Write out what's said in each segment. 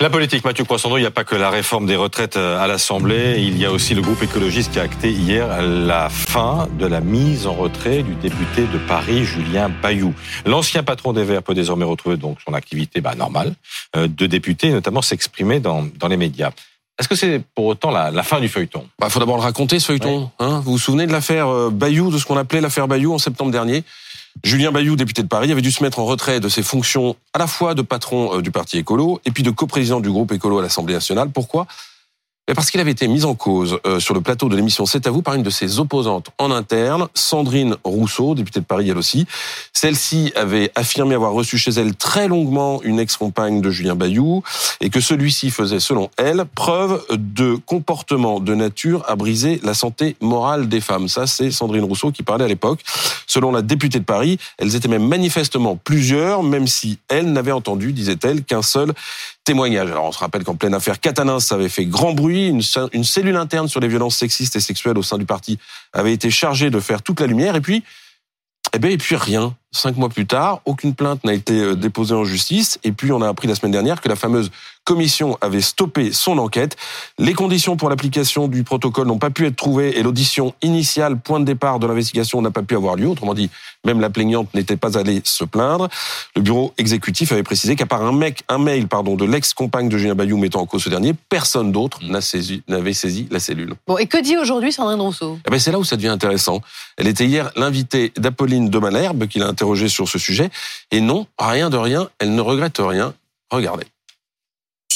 La politique, Mathieu Croissando, il n'y a pas que la réforme des retraites euh, à l'Assemblée, il y a aussi le groupe écologiste qui a acté hier la fin de la mise en retrait du député de Paris, Julien Bayou. L'ancien patron des Verts peut désormais retrouver donc son activité bah, normale euh, de député, notamment s'exprimer dans, dans les médias. Est-ce que c'est pour autant la, la, fin du feuilleton? Il bah, faut d'abord le raconter, ce feuilleton. Hein? Vous vous souvenez de l'affaire euh, Bayou, de ce qu'on appelait l'affaire Bayou en septembre dernier? Julien Bayou, député de Paris, avait dû se mettre en retrait de ses fonctions à la fois de patron euh, du parti écolo et puis de coprésident du groupe écolo à l'Assemblée nationale. Pourquoi? Parce qu'il avait été mis en cause euh, sur le plateau de l'émission C'est à vous par une de ses opposantes en interne, Sandrine Rousseau, députée de Paris elle aussi. Celle-ci avait affirmé avoir reçu chez elle très longuement une ex-compagne de Julien Bayou et que celui-ci faisait, selon elle, preuve de comportement de nature à briser la santé morale des femmes. Ça, c'est Sandrine Rousseau qui parlait à l'époque. Selon la députée de Paris, elles étaient même manifestement plusieurs, même si elle n'avait entendu, disait-elle, qu'un seul Alors on se rappelle qu'en pleine affaire Catalin, ça avait fait grand bruit. Une, une, cellule interne sur les violences sexistes et sexuelles au sein du parti avait été chargée de faire toute la lumière. Et puis, eh ben, et puis rien. Cinq mois plus tard, aucune plainte n'a été euh, déposée en justice. Et puis, on a appris la semaine dernière que la fameuse commission avait stoppé son enquête. Les conditions pour l'application du protocole n'ont pas pu être trouvées et l'audition initiale, point de départ de l'investigation, n'a pas pu avoir lieu. Autrement dit, même la plaignante n'était pas allée se plaindre. Le bureau exécutif avait précisé qu'à part un mec, un mail, pardon, de l'ex-compagne de Julien Bayou mettant en cause ce dernier, personne d'autre n'avait saisi, la cellule. Bon, et que dit aujourd'hui Sandrine Rousseau? Eh ben, C'est là où ça devient intéressant. Elle était hier l'invitée d'Apolline de Malherbe, qui l'a interrogée sur ce sujet. Et non, rien de rien, elle ne regrette rien. Regardez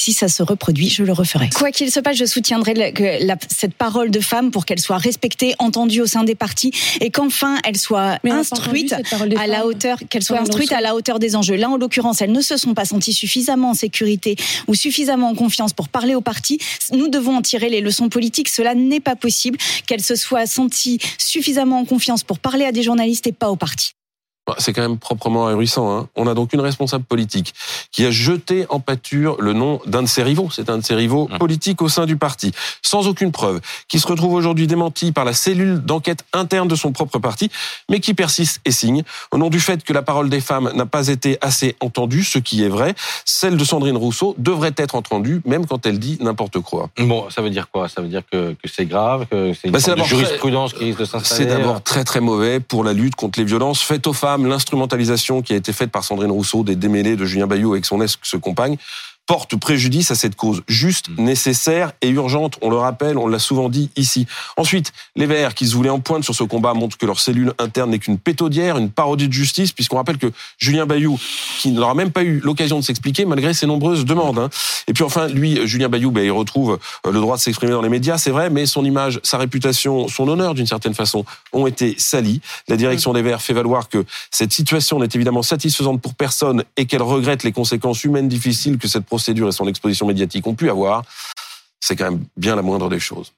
si ça se reproduit, je le referai. Quoi qu'il se passe, je soutiendrai cette parole de femme pour qu'elle soit respectée, entendue au sein des partis et qu'enfin elle soit instruite à la hauteur, qu'elle soit instruite à la hauteur des enjeux. Là, en l'occurrence, elles ne se sont pas senties suffisamment en sécurité ou suffisamment en confiance pour parler aux partis. Nous devons en tirer les leçons politiques. Cela n'est pas possible qu'elles se soient senties suffisamment en confiance pour parler à des journalistes et pas aux partis. Bah, c'est quand même proprement ahurissant. Hein. On a donc une responsable politique qui a jeté en pâture le nom d'un de ses rivaux. C'est un de ses rivaux mmh. politiques au sein du parti, sans aucune preuve, qui se retrouve aujourd'hui démenti par la cellule d'enquête interne de son propre parti, mais qui persiste et signe au nom du fait que la parole des femmes n'a pas été assez entendue, ce qui est vrai. Celle de Sandrine Rousseau devrait être entendue, même quand elle dit n'importe quoi. Bon, ça veut dire quoi? Ça veut dire que, que c'est grave, que c'est une bah, jurisprudence qui risque de s'installer? C'est d'abord très très mauvais pour la lutte contre les violences faites aux femmes l'instrumentalisation qui a été faite par Sandrine Rousseau des démêlés de Julien Bayou avec son ex-compagne porte préjudice à cette cause juste, mm. nécessaire et urgente. On le rappelle, on l'a souvent dit ici. Ensuite, les Verts qui se voulaient en pointe sur ce combat montrent que leur cellule interne n'est qu'une pétodière, une parodie de justice, puisqu'on rappelle que Julien Bayou, qui n'aura même pas eu l'occasion de s'expliquer malgré ses nombreuses demandes. Hein. Et puis enfin, lui, Julien Bayou, ben, il retrouve euh, le droit de s'exprimer dans les médias, c'est vrai, mais son image, sa réputation, son honneur d'une certaine façon ont été salis. La direction mm. des Verts fait valoir que cette situation n'est évidemment satisfaisante pour personne et qu'elle regrette les conséquences humaines difficiles que cette et son exposition médiatique ont pu avoir, c'est quand même bien la moindre des choses.